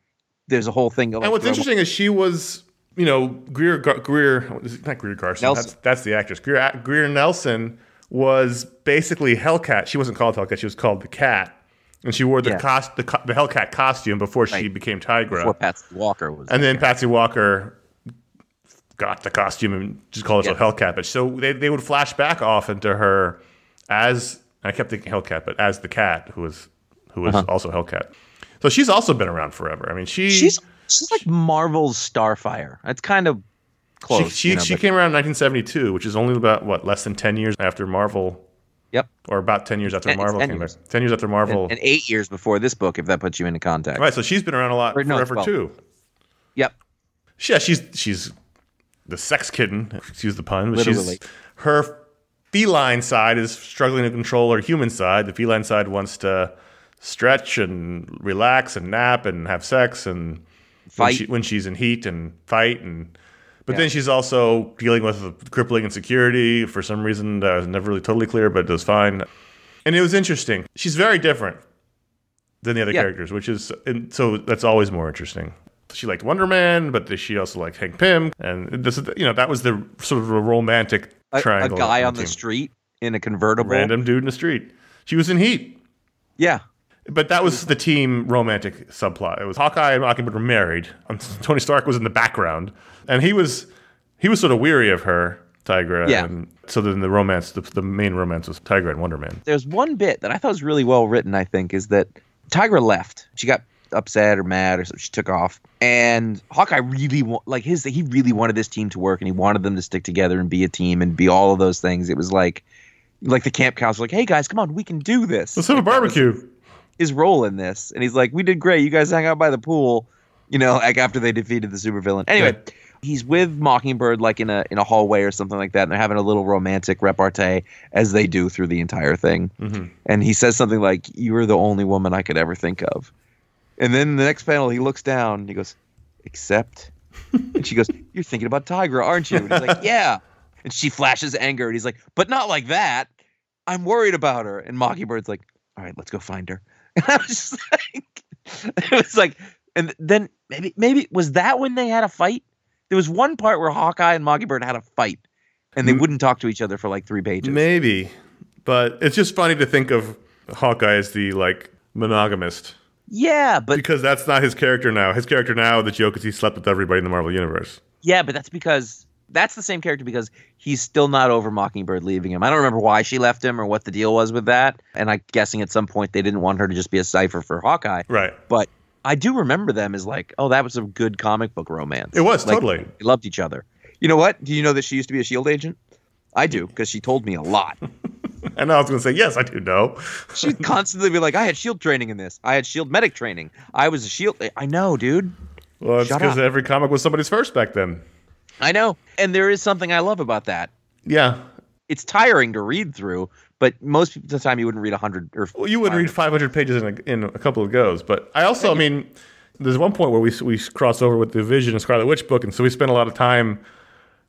S3: There's a whole thing. Like,
S1: and what's
S3: where-
S1: interesting is she was, you know, Greer Greer not Greer Garson. That's that's the actress. Greer Greer Nelson was basically Hellcat. She wasn't called Hellcat. She was called the Cat, and she wore the
S3: Yeah.
S1: cost the, the Hellcat costume before she became Tigra.
S3: before Patsy Walker was.
S1: And then Patsy Walker got the costume and just called herself Hellcat. But so they, they would flash back off into her as I kept thinking Hellcat, but as the cat who was who was uh-huh. also Hellcat. So she's also been around forever. I mean, she
S3: she's she's like Marvel's Starfire. It's kind of
S1: she
S3: close.
S1: she,
S3: you know,
S1: she came around in 1972, which is only about what less than 10 years after Marvel,
S3: Yep.
S1: or about 10 years after
S3: Ten-
S1: Marvel
S3: 10
S1: came
S3: years.
S1: back. 10 years after Marvel.
S3: and, and eight years before this book, if that puts you into context.
S1: right, so she's been around a lot
S3: Or
S1: forever
S3: 12.
S1: too.
S3: Yep.
S1: Yeah, she's she's the sex kitten. Excuse the pun, but
S3: Literally.
S1: she's her feline side is struggling to control her human side. The feline side wants to stretch and relax and nap and have sex and when,
S3: Fight.
S1: she, when she's in heat and fight and. But
S3: Yeah.
S1: then she's also dealing with crippling insecurity for some reason that was never really totally clear, but it was fine. And it was interesting. She's very different than the other
S3: Yeah.
S1: characters, which is and so that's always more interesting. She liked Wonder Man, but she also liked Hank Pym, and this is you know that was the sort of a romantic
S3: A, a guy on
S1: team.
S3: the street in a convertible.
S1: random dude in the street. She was in Heat,
S3: Yeah.
S1: But that was the team romantic subplot. It was Hawkeye and Mockingbird were married. Um, Tony Stark was in the background, and he was he was sort of weary of her, Tigra.
S3: Yeah.
S1: And so then the romance, the, the main romance was Tigra and Wonder Man.
S3: There's one bit that I thought was really well written, I think, is that Tigra left. She got upset or mad or something. She took off. And Hawkeye really wa- like his he really wanted this team to work and he wanted them to stick together and be a team and be all of those things. It was like like the camp counselor, like, hey guys, come on, we can do this.
S1: Let's have a
S3: Like, that was
S1: barbecue.
S3: His role in this. And he's like, We did great. You guys hung out by the pool, you know, like after they defeated the supervillain. Anyway, he's with Mockingbird like in a in a hallway or something like that, and they're having a little romantic repartee as they do through the entire thing.
S1: Mhm.
S3: And he says something like, "You are the only woman I could ever think of." And then the next panel, he looks down and he goes, "Except," and she goes, "You're thinking about Tigra, aren't you?" And he's like, "Yeah." And she flashes anger, and he's like, "But not like that. I'm worried about her." And Mockingbird's like, "All right, let's go find her." And I was just like, it was like, and then maybe maybe was that when they had a fight? there was one part where Hawkeye and Mockingbird had a fight, and they wouldn't talk to each other for like three pages.
S1: Maybe, but it's just funny to think of Hawkeye as the like monogamist
S3: Yeah, but
S1: because that's not his character now. His character now, the joke is he slept with everybody in the Marvel universe.
S3: yeah, but that's because that's the same character because he's still not over Mockingbird leaving him. I don't remember why she left him or what the deal was with that, and I'm guessing at some point they didn't want her to just be a cipher for Hawkeye.
S1: Right.
S3: But I do remember them as like, oh, that was a good comic book romance.
S1: It was
S3: Like,
S1: totally.
S3: They loved each other. You know what? Do you know that she used to be a Shield agent? I do because she told me a lot.
S1: And I was going to say, yes, I do know.
S3: She'd constantly be like, I had Shield training in this. I had Shield medic training. I was a Shield. I know, dude.
S1: Well, it's because every comic was somebody's first back then.
S3: I know. And there is something I love about that.
S1: Yeah.
S3: It's tiring to read through, but most of the time you wouldn't read 100 or
S1: Well, you wouldn't read 500 pages in a, in a couple of goes, but I also, I mean, there's one point where we we cross over with the Vision and Scarlet Witch book, and so we spent a lot of time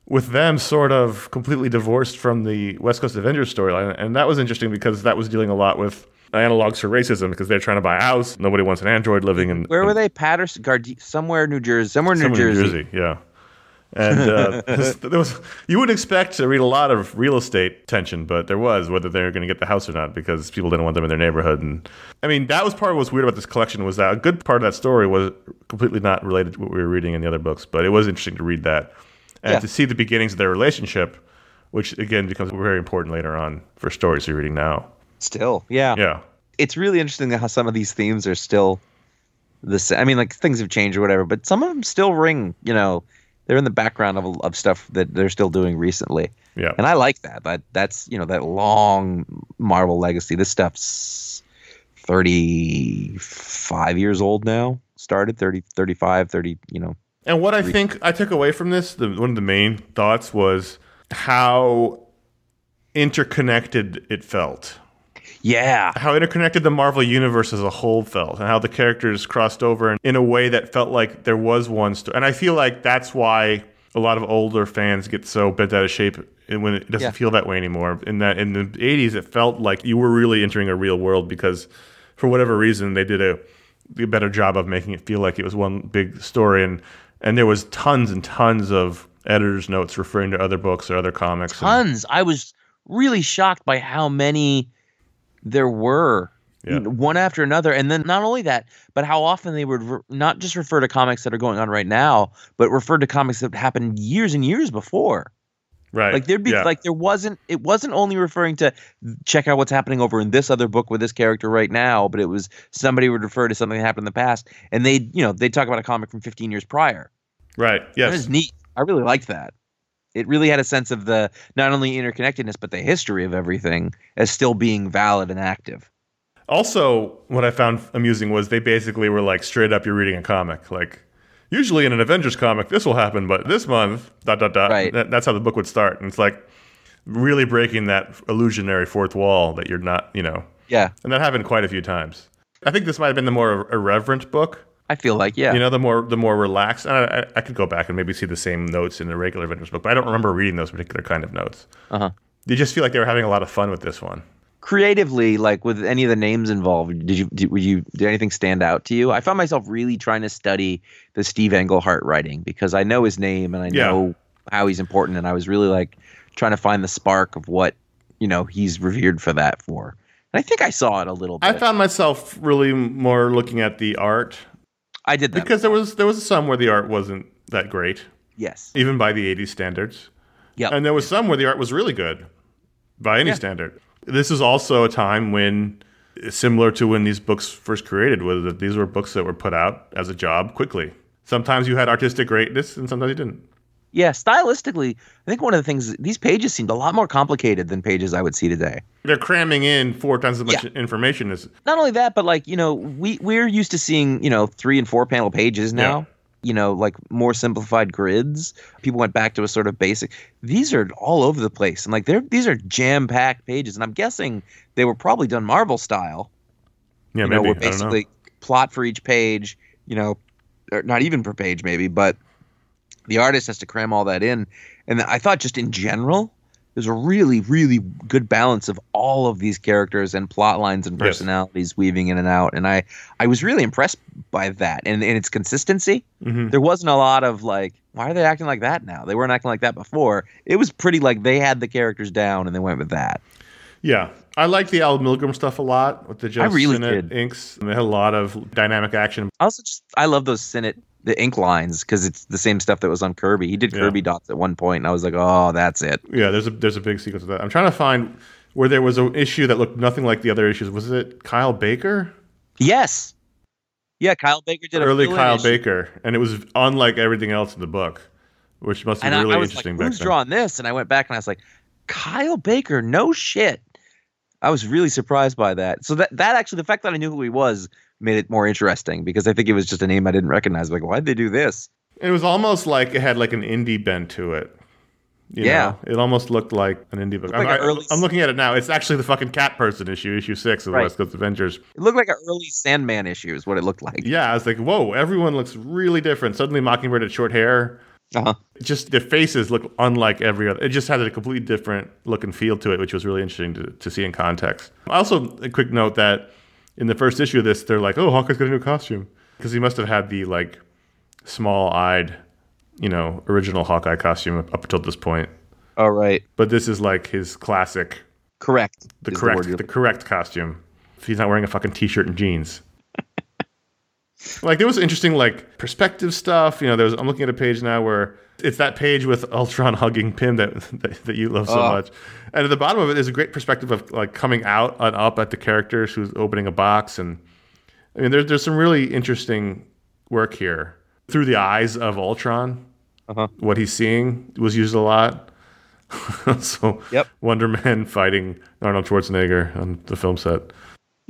S1: with them, sort of completely divorced from the West Coast Avengers storyline, and that was interesting because that was dealing a lot with analogs for racism because they're trying to buy a house, nobody wants an android living in
S3: Where were they? Patterson, Gard- somewhere New Jersey, somewhere in New
S1: somewhere in
S3: Jersey.
S1: yeah. And uh, there was you wouldn't expect to read a lot of real estate tension, but there was whether they were going to get the house or not because people didn't want them in their neighborhood. And I mean, that was part of what's weird about this collection was that a good part of that story was completely not related to what we were reading in the other books, but it was interesting to read that and
S3: Yeah.
S1: to see the beginnings of their relationship, which again becomes very important later on for stories you're reading now.
S3: Still, yeah.
S1: Yeah,
S3: It's really interesting how some of these themes are still the same. I mean, like things have changed or whatever, but some of them still ring. You know, they're in the background of of stuff that they're still doing recently,
S1: yeah.
S3: and I like that. That that's you know that long Marvel legacy. This stuff's thirty five years old now. Started 30, 35, 30, You know,
S1: And what I think I took away from this, the, one of the main thoughts was how interconnected it felt.
S3: Yeah,
S1: How interconnected the Marvel universe as a whole felt, and how the characters crossed over in, in a way that felt like there was one story. And I feel like that's why a lot of older fans get so bent out of shape when it doesn't
S3: Yeah.
S1: feel that way anymore. In that in the 80s, it felt like you were really entering a real world because for whatever reason they did a, a better job of making it feel like it was one big story and and there was tons and tons of editors notes referring to other books or other comics and-
S3: tons. I was really shocked by how many there were.
S1: Yeah.
S3: One after another, and then not only that, but how often they would re- not just refer to comics that are going on right now, but refer to comics that happened years and years before.
S1: right
S3: Like there'd be
S1: yeah.
S3: like there wasn't it wasn't only referring to check out what's happening over in this other book with this character right now, but it was somebody would refer to something that happened in the past, and they you know they talk about a comic from 15 years prior.
S1: right
S3: That
S1: yes
S3: was neat. I really liked that. It really had a sense of the not only interconnectedness but the history of everything as still being valid and active.
S1: Also, what I found amusing was they basically were like straight up, you're reading a comic. Like, usually in an Avengers comic, this will happen, but this month, dot, dot, dot.
S3: Right.
S1: That, that's how the book would start. And it's like really breaking that illusionary fourth wall that you're not, you know.
S3: Yeah,
S1: And that happened quite a few times. I think this might have been the more irreverent book.
S3: I feel like yeah.
S1: You know, the more the more relaxed. And I, I, I could go back and maybe see the same notes in the regular Avengers book, but I don't remember reading those particular kind of notes.
S3: Uh-huh.
S1: You just feel like they were having a lot of fun with this one.
S3: Creatively, like with any of the names involved, did you did, were you did anything stand out to you? I found myself really trying to study the Steve Englehart writing because I know his name and I
S1: Yeah.
S3: know how he's important, and I was really like trying to find the spark of what you know he's revered for that for. And I think I saw it a little bit.
S1: I found myself really more looking at the art
S3: I did that.
S1: because there was there was some where the art wasn't that great,
S3: yes.
S1: even by the '80s standards,
S3: Yeah,
S1: and there was some where the art was really good by any
S3: Yeah.
S1: standard. This is also a time when, similar to when these books first created, was that these were books that were put out as a job quickly. Sometimes you had artistic greatness, and sometimes you didn't.
S3: Yeah, stylistically, I think one of the things these pages seemed a lot more complicated than pages I would see today.
S1: They're cramming in four times as much
S3: Yeah.
S1: information as
S3: Not only that, but like you know, we we're used to seeing you know three and four panel pages now.
S1: Yeah.
S3: You know, like more simplified grids. People went back to a sort of basic. These are all over the place, and like they're these are jam packed pages, and I'm guessing they were probably done Marvel style.
S1: yeah,
S3: you know,
S1: maybe
S3: where
S1: I don't know.
S3: basically plot for each page, you know, or not even per page maybe, but the artist has to cram all that in. And I thought just in general, there's a really really good balance of all of these characters and plot lines and
S1: Yes.
S3: personalities weaving in and out and i i was really impressed by that and, and its consistency
S1: Mhm.
S3: there wasn't a lot of like why are they acting like that now they weren't acting like that before it was pretty like they had the characters down and they went with that
S1: Yeah, I like the Al Milgrom stuff a lot with the Joe
S3: really
S1: Sinnott
S3: did.
S1: inks. And they had a lot of dynamic action.
S3: I also just I love those Sinnott the ink lines because it's the same stuff that was on Kirby. He did
S1: Yeah.
S3: Kirby dots at one point, and I was like, oh, that's it.
S1: Yeah, there's a there's a big sequence of that. I'm trying to find where there was an issue that looked nothing like the other issues. Was it Kyle Baker?
S3: Yes, yeah. Kyle Baker did
S1: Early Kyle
S3: issue.
S1: Baker, and it was unlike everything else in the book, which must have
S3: and
S1: been
S3: I,
S1: really
S3: I was like,
S1: interesting back
S3: who's
S1: then.
S3: drawing this? And I went back and I was like, Kyle Baker, no shit. I was really surprised by that. So that that actually, the fact that I knew who he was made it more interesting because I think it was just a name I didn't recognize. Like, why'd they do this?
S1: It was almost like it had like an indie bent to it. You
S3: Yeah.
S1: know? it almost looked like an indie book.
S3: Like
S1: I'm,
S3: early-
S1: I'm looking at it now. It's actually the fucking cat person issue, issue six of the
S3: Right.
S1: West Coast Avengers.
S3: It looked like an early Sandman issue, is what it looked like.
S1: Yeah, I was like, whoa, everyone looks really different. Suddenly, Mockingbird had short hair.
S3: Uh-huh.
S1: Just their faces look unlike every other. It just had a completely different look and feel to it, which was really interesting to, to see in context. Also, a quick note that in the first issue of this, they're like, oh, Hawkeye's got a new costume. Because he must have had the like small eyed, you know, original Hawkeye costume up until this point.
S3: All right,
S1: But this is like his classic,
S3: correct.
S1: the correct,
S3: you're-
S1: the correct costume. If he's not wearing a fucking t-shirt and jeans. Like there was interesting like perspective stuff. You know, there was. I'm looking at a page now where it's that page with Ultron hugging Pym that that, that you love so
S3: Oh.
S1: much, and at the bottom of it is a great perspective of like coming out and up at the characters who's opening a box, and I mean, there's there's some really interesting work here through the eyes of Ultron.
S3: Uh-huh.
S1: What he's seeing was used a lot. so
S3: Yep.
S1: Wonder Man fighting Arnold Schwarzenegger on the film set.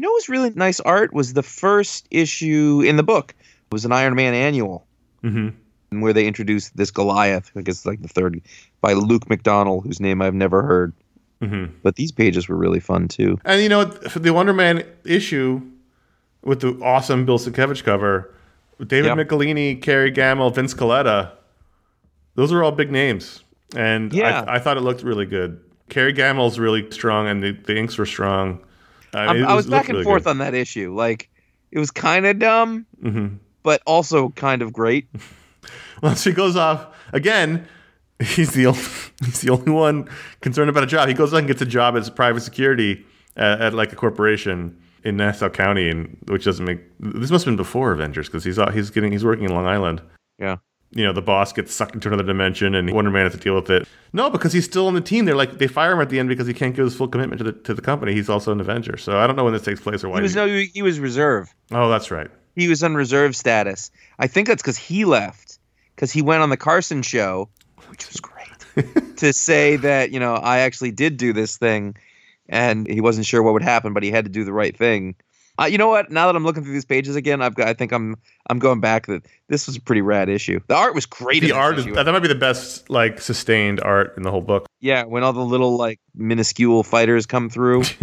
S3: You know what was really nice art was the first issue in the book. It was an Iron Man annual
S1: Mm-hmm.
S3: where they introduced this Goliath, I guess it's like the third, by Luke McDonnell, whose name I've never heard.
S1: Mm-hmm.
S3: But these pages were really fun too.
S1: And you know, the Wonder Man issue with the awesome Bill Sienkiewicz cover, David
S3: Yep.
S1: Michelinie, Kerry Gammill, Vince Colletta, those are all big names. And
S3: Yeah.
S1: I, I thought it looked really good. Kerry Gammill's really strong, and the, the inks were strong. I, mean,
S3: I was back and
S1: really
S3: forth
S1: good.
S3: on that issue. Like, it was kind of dumb,
S1: Mhm.
S3: but also kind of great.
S1: Well, so he goes off again. He's the only, he's the only one concerned about a job. He goes off and gets a job as private security at, at like a corporation in Nassau County, and which doesn't make this must have been before Avengers because he's he's getting he's working in Long Island.
S3: Yeah.
S1: You know, the boss gets sucked into another dimension, and Wonder Man has to deal with it. No, because he's still on the team. They're like they fire him at the end because he can't give his full commitment to the to the company. He's also an Avenger, so I don't know when this takes place or why.
S3: He was
S1: he-
S3: no, he he was reserve.
S1: oh, that's right.
S3: He was on reserve status. I think that's because he left. Because he went on the Carson show, which was great, to say that you know I actually did do this thing, and he wasn't sure what would happen, but he had to do the right thing. Uh, you know what? Now that I'm looking through these pages again, I've got. I think I'm. I'm going back. That this was a pretty rad issue. The art was great.
S1: The art is that might be the best like sustained art in the whole book.
S3: Yeah, when all the little like minuscule fighters come through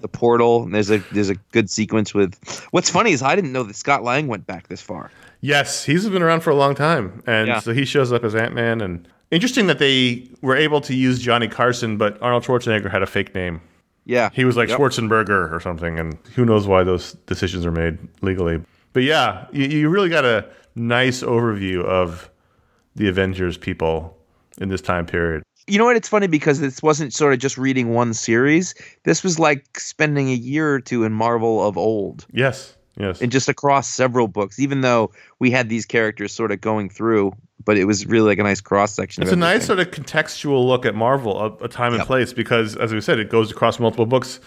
S3: the portal, and there's a there's a good sequence with. What's funny is I didn't know that Scott Lang went back this far.
S1: Yes, he's been around for a long time, and
S3: Yeah.
S1: so he shows up as Ant Man. And interesting that they were able to use Johnny Carson, but Arnold Schwarzenegger had a fake name.
S3: Yeah,
S1: He was like
S3: Yep.
S1: Schwarzenberger or something, and who knows why those decisions are made legally. But yeah, you, you really got a nice overview of the Avengers people in this time period.
S3: You know what? It's funny because this wasn't sort of just reading one series. This was like spending a year or two in Marvel of old,
S1: Yes, yes.
S3: and just across several books. Even though we had these characters sort of going through, but it was really like a nice cross section.
S1: It's a nice sort of contextual look at Marvel, a, a time and
S3: Yep.
S1: place, because as we said, it goes across multiple books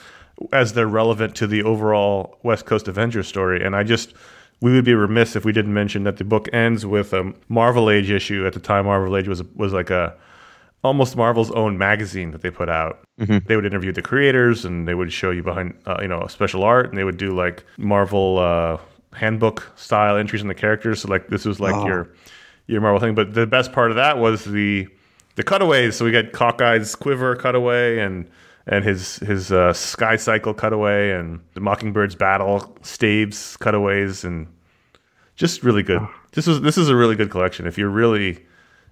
S1: as they're relevant to the overall West Coast Avengers story. And I just, we would be remiss if we didn't mention that the book ends with a Marvel Age issue. At the time, Marvel Age was was like a almost Marvel's own magazine that they put out. They would interview the creators, and they would show you behind, uh, you know, special art, and they would do like Marvel uh, handbook style entries on the characters. So like this was like your your Marvel thing. But the best part of that was the the cutaways. So we got Hawkeye's quiver cutaway and and his his uh, sky cycle cutaway and the Mockingbird's battle staves cutaways and just really good. This was this is a really good collection. If you're really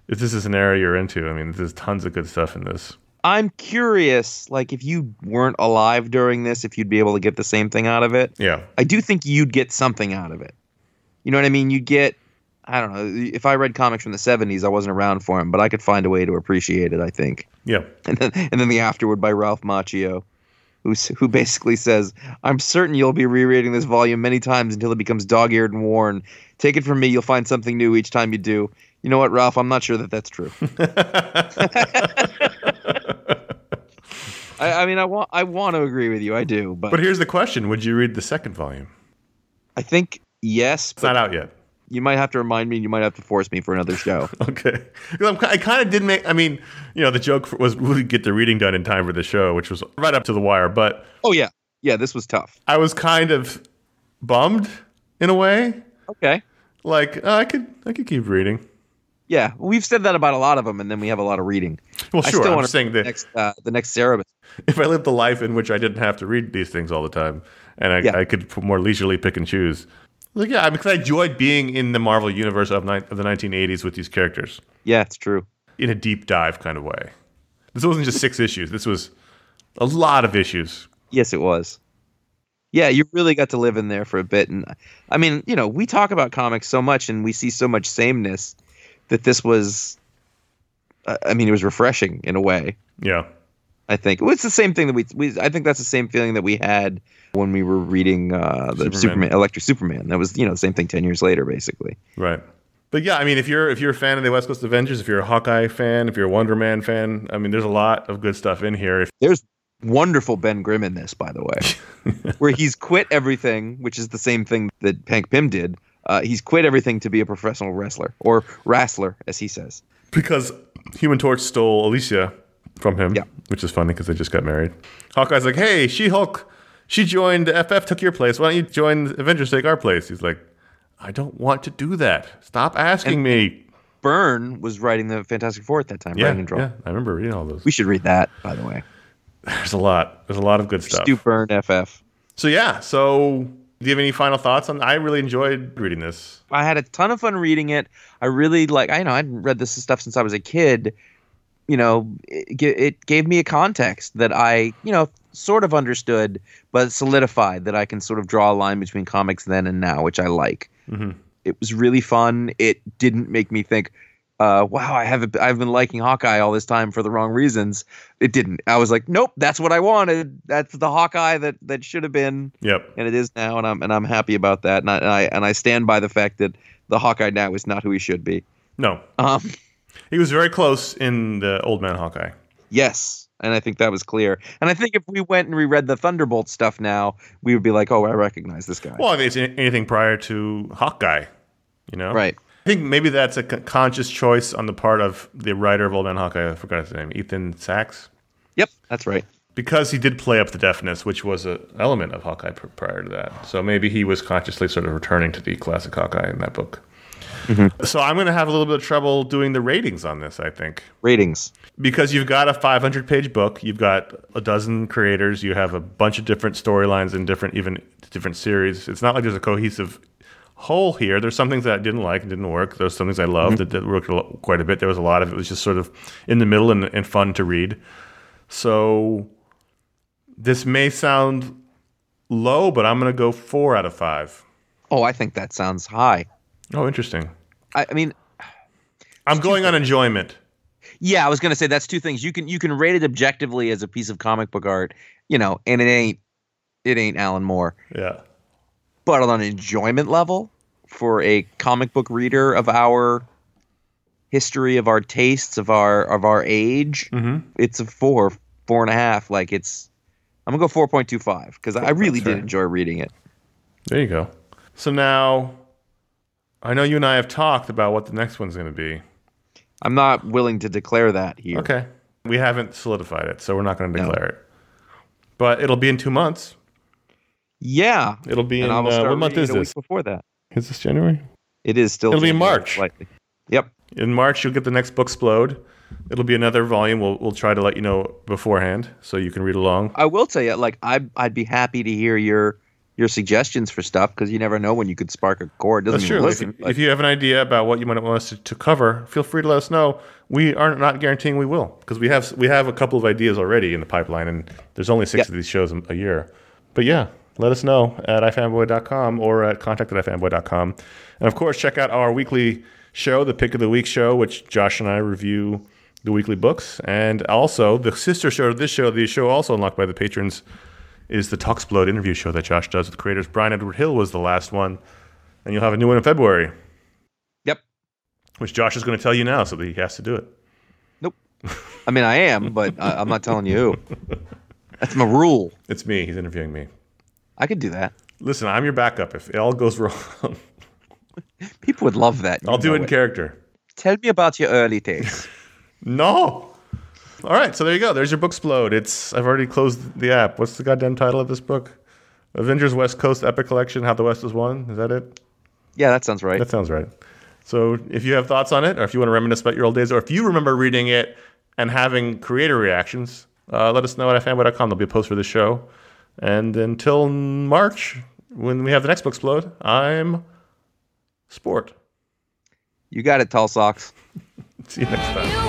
S1: if this is an area you're into, I mean, there's tons of good stuff in this.
S3: I'm curious, like if you weren't alive during this, if you'd be able to get the same thing out of it.
S1: Yeah.
S3: I do think you'd get something out of it. You know what I mean? You'd get, I don't know, if I read comics from the 70s, I wasn't around for them, but I could find a way to appreciate it, I think.
S1: Yeah.
S3: And then, and then the afterword by Ralph Macchio, who's, who basically says, I'm certain you'll be rereading this volume many times until it becomes dog eared and worn. Take it from me, you'll find something new each time you do. You know what, Ralph? I'm not sure that that's true. I, I mean, I want I want to agree with you. I do, but,
S1: But here's the question: Would you read the second volume?
S3: I think yes.
S1: It's not out yet.
S3: You might have to remind me. And you might have to force me for another show.
S1: Okay. I kind of did make. I mean, you know, the joke was we get the reading done in time for the show, which was right up to the wire. But
S3: oh yeah, yeah. This was tough.
S1: I was kind of bummed in a way.
S3: Okay.
S1: Like uh, I could, I could keep reading.
S3: Yeah, we've said that about a lot of them, and then we have a lot of reading.
S1: Well,
S3: I
S1: sure.
S3: still
S1: I'm
S3: want
S1: saying
S3: the next uh, the next Cerebus.
S1: if I lived a life in which I didn't have to read these things all the time, and I,
S3: Yeah.
S1: I could more leisurely pick and choose. Like, yeah, because I enjoyed being in the Marvel universe of, ni- of the 1980s with these characters
S3: Yeah, it's true.
S1: in a deep dive kind of way. This wasn't just six issues. This was a lot of issues.
S3: Yes, it was. Yeah, you really got to live in there for a bit, and I mean, you know, we talk about comics so much, and we see so much sameness that this was. uh, I mean, it was refreshing in a way.
S1: Yeah.
S3: I think well, it's the same thing that we, we. I think that's the same feeling that we had when we were reading uh, the
S1: Superman.
S3: Superman. Electric Superman. That was you know the same thing ten years later, basically.
S1: Right. But yeah, I mean, if you're if you're a fan of the West Coast Avengers, if you're a Hawkeye fan, if you're a Wonder Man fan, I mean, there's a lot of good stuff in here. If
S3: There's wonderful Ben Grimm in this, by the way, where he's quit everything, which is the same thing that Hank Pym did. Uh, he's quit everything to be a professional wrestler or wrestler, as he says.
S1: because Human Torch stole Alicia from him,
S3: Yeah.
S1: which is funny because they just got married. Hawkeye's like, "Hey, She Hulk, she joined FF, took your place. Why don't you join Avengers, take our place?" He's like, "I don't want to do that. Stop asking
S3: And-
S1: me."
S3: Byrne was writing the Fantastic Four at that time,
S1: Yeah, yeah, I remember reading all those.
S3: We should read that, by the way.
S1: There's a lot. There's a lot of good stuff.
S3: Stu Byrne, FF.
S1: So yeah. So do you have any final thoughts on? I really enjoyed reading this.
S3: I had a ton of fun reading it. I really like. I know I'd read this stuff since I was a kid. You know, it, it gave me a context that I, you know, sort of understood, but solidified that I can sort of draw a line between comics then and now, which I like.
S1: Mhm.
S3: It was really fun. It didn't make me think, uh, "Wow, I have I've been liking Hawkeye all this time for the wrong reasons." It didn't. I was like, "Nope, that's what I wanted. That's the Hawkeye that that should have been."
S1: Yep.
S3: and it is now, and I'm and I'm happy about that, and I and I, and I stand by the fact that the Hawkeye now is not who he should be.
S1: No,
S3: Um,
S1: he was very close in the Old Man Hawkeye.
S3: yes, and I think that was clear. And I think if we went and reread the Thunderbolt stuff now, we would be like, oh, I recognize this guy.
S1: Well, I think it's anything prior to Hawkeye, you know?
S3: Right.
S1: I think maybe that's a conscious choice on the part of the writer of Old Man Hawkeye. I forgot his name, Ethan Sacks,
S3: Yep, that's right.
S1: because he did play up the deafness, which was an element of Hawkeye prior to that. So maybe he was consciously sort of returning to the classic Hawkeye in that book. Mm-hmm. So I'm going to have a little bit of trouble doing the ratings on this. I think
S3: Ratings.
S1: because you've got a 500 page book, you've got a dozen creators, you have a bunch of different storylines and different even different series. It's not like there's a cohesive whole here. There's some things that I didn't like and didn't work. There's some things I mm-hmm. loved that, that worked a lo- quite a bit. There was a lot of it was just sort of in the middle and, and fun to read. So this may sound low, but I'm going to go four out of five.
S3: Oh, I think that sounds high.
S1: Oh, interesting.
S3: I, I mean,
S1: I'm going on enjoyment.
S3: yeah, I was gonna say that's two things. You can you can rate it objectively as a piece of comic book art, you know, and it ain't it ain't Alan Moore.
S1: Yeah.
S3: but on an enjoyment level for a comic book reader of our history of our tastes of our of our age
S1: Mm-hmm.
S3: it's a four four and a half like it's i'm gonna go 4.25 because i really
S1: That's
S3: did
S1: fair.
S3: enjoy reading it
S1: There you go. So now, I know you and I have talked about what the next one's going to be.
S3: i'm not willing to declare that here
S1: Okay. We haven't solidified it, so we're not going to
S3: No.
S1: declare it. But it'll be in two months.
S3: yeah
S1: It'll be
S3: and
S1: in uh, what month is this?
S3: before that
S1: Is this January?
S3: it is still
S1: It'll be in March.
S3: slightly. yep
S1: In March, you'll get the next book, Splode. It'll be another volume. We'll we'll try to let you know beforehand so you can read along.
S3: i will tell you like I, i'd be happy to hear your your suggestions for stuff because you never know when you could spark a chord. Doesn't
S1: That's
S3: mean
S1: true.
S3: listen, but-
S1: if you have an idea about what you might want us to, to cover, feel free to let us know. We are not guaranteeing we will because we have we have a couple of ideas already in the pipeline, and there's only six of these shows a- a year. But yeah, let us know at ifanboy.com or at contact at ifanboy.com. And of course, check out our weekly show, the Pick of the Week show, which Josh and I review the weekly books. And also, the sister show to this show, the show also unlocked by the patrons, is the Talksplode interview show that Josh does with creators. Brian Edward Hill was the last one. And you'll have a new one in February,
S3: yep.
S1: which Josh is going to tell you now, so that he has to do it.
S3: Nope. I mean, I am, but I, I'm not telling you. That's my rule.
S1: It's me. He's interviewing me.
S3: I could do that.
S1: Listen, I'm your backup. If it all goes wrong,
S3: People would love that.
S1: I'll do it in character.
S3: Tell me about your early days.
S1: No. All right, so there you go. There's your Booksplode. It's I've already closed the app. What's the goddamn title of this book? Avengers West Coast Epic Collection: How the West is Won. Is that it?
S3: yeah, that sounds right.
S1: That sounds right. So if you have thoughts on it, or if you want to reminisce about your old days, or if you remember reading it and having creator reactions, uh, let us know at fanboy.com. There'll be a post for the show. And until March, when we have the next Booksplode, I'm Sport.
S3: You got it, tall socks.
S1: See you next time.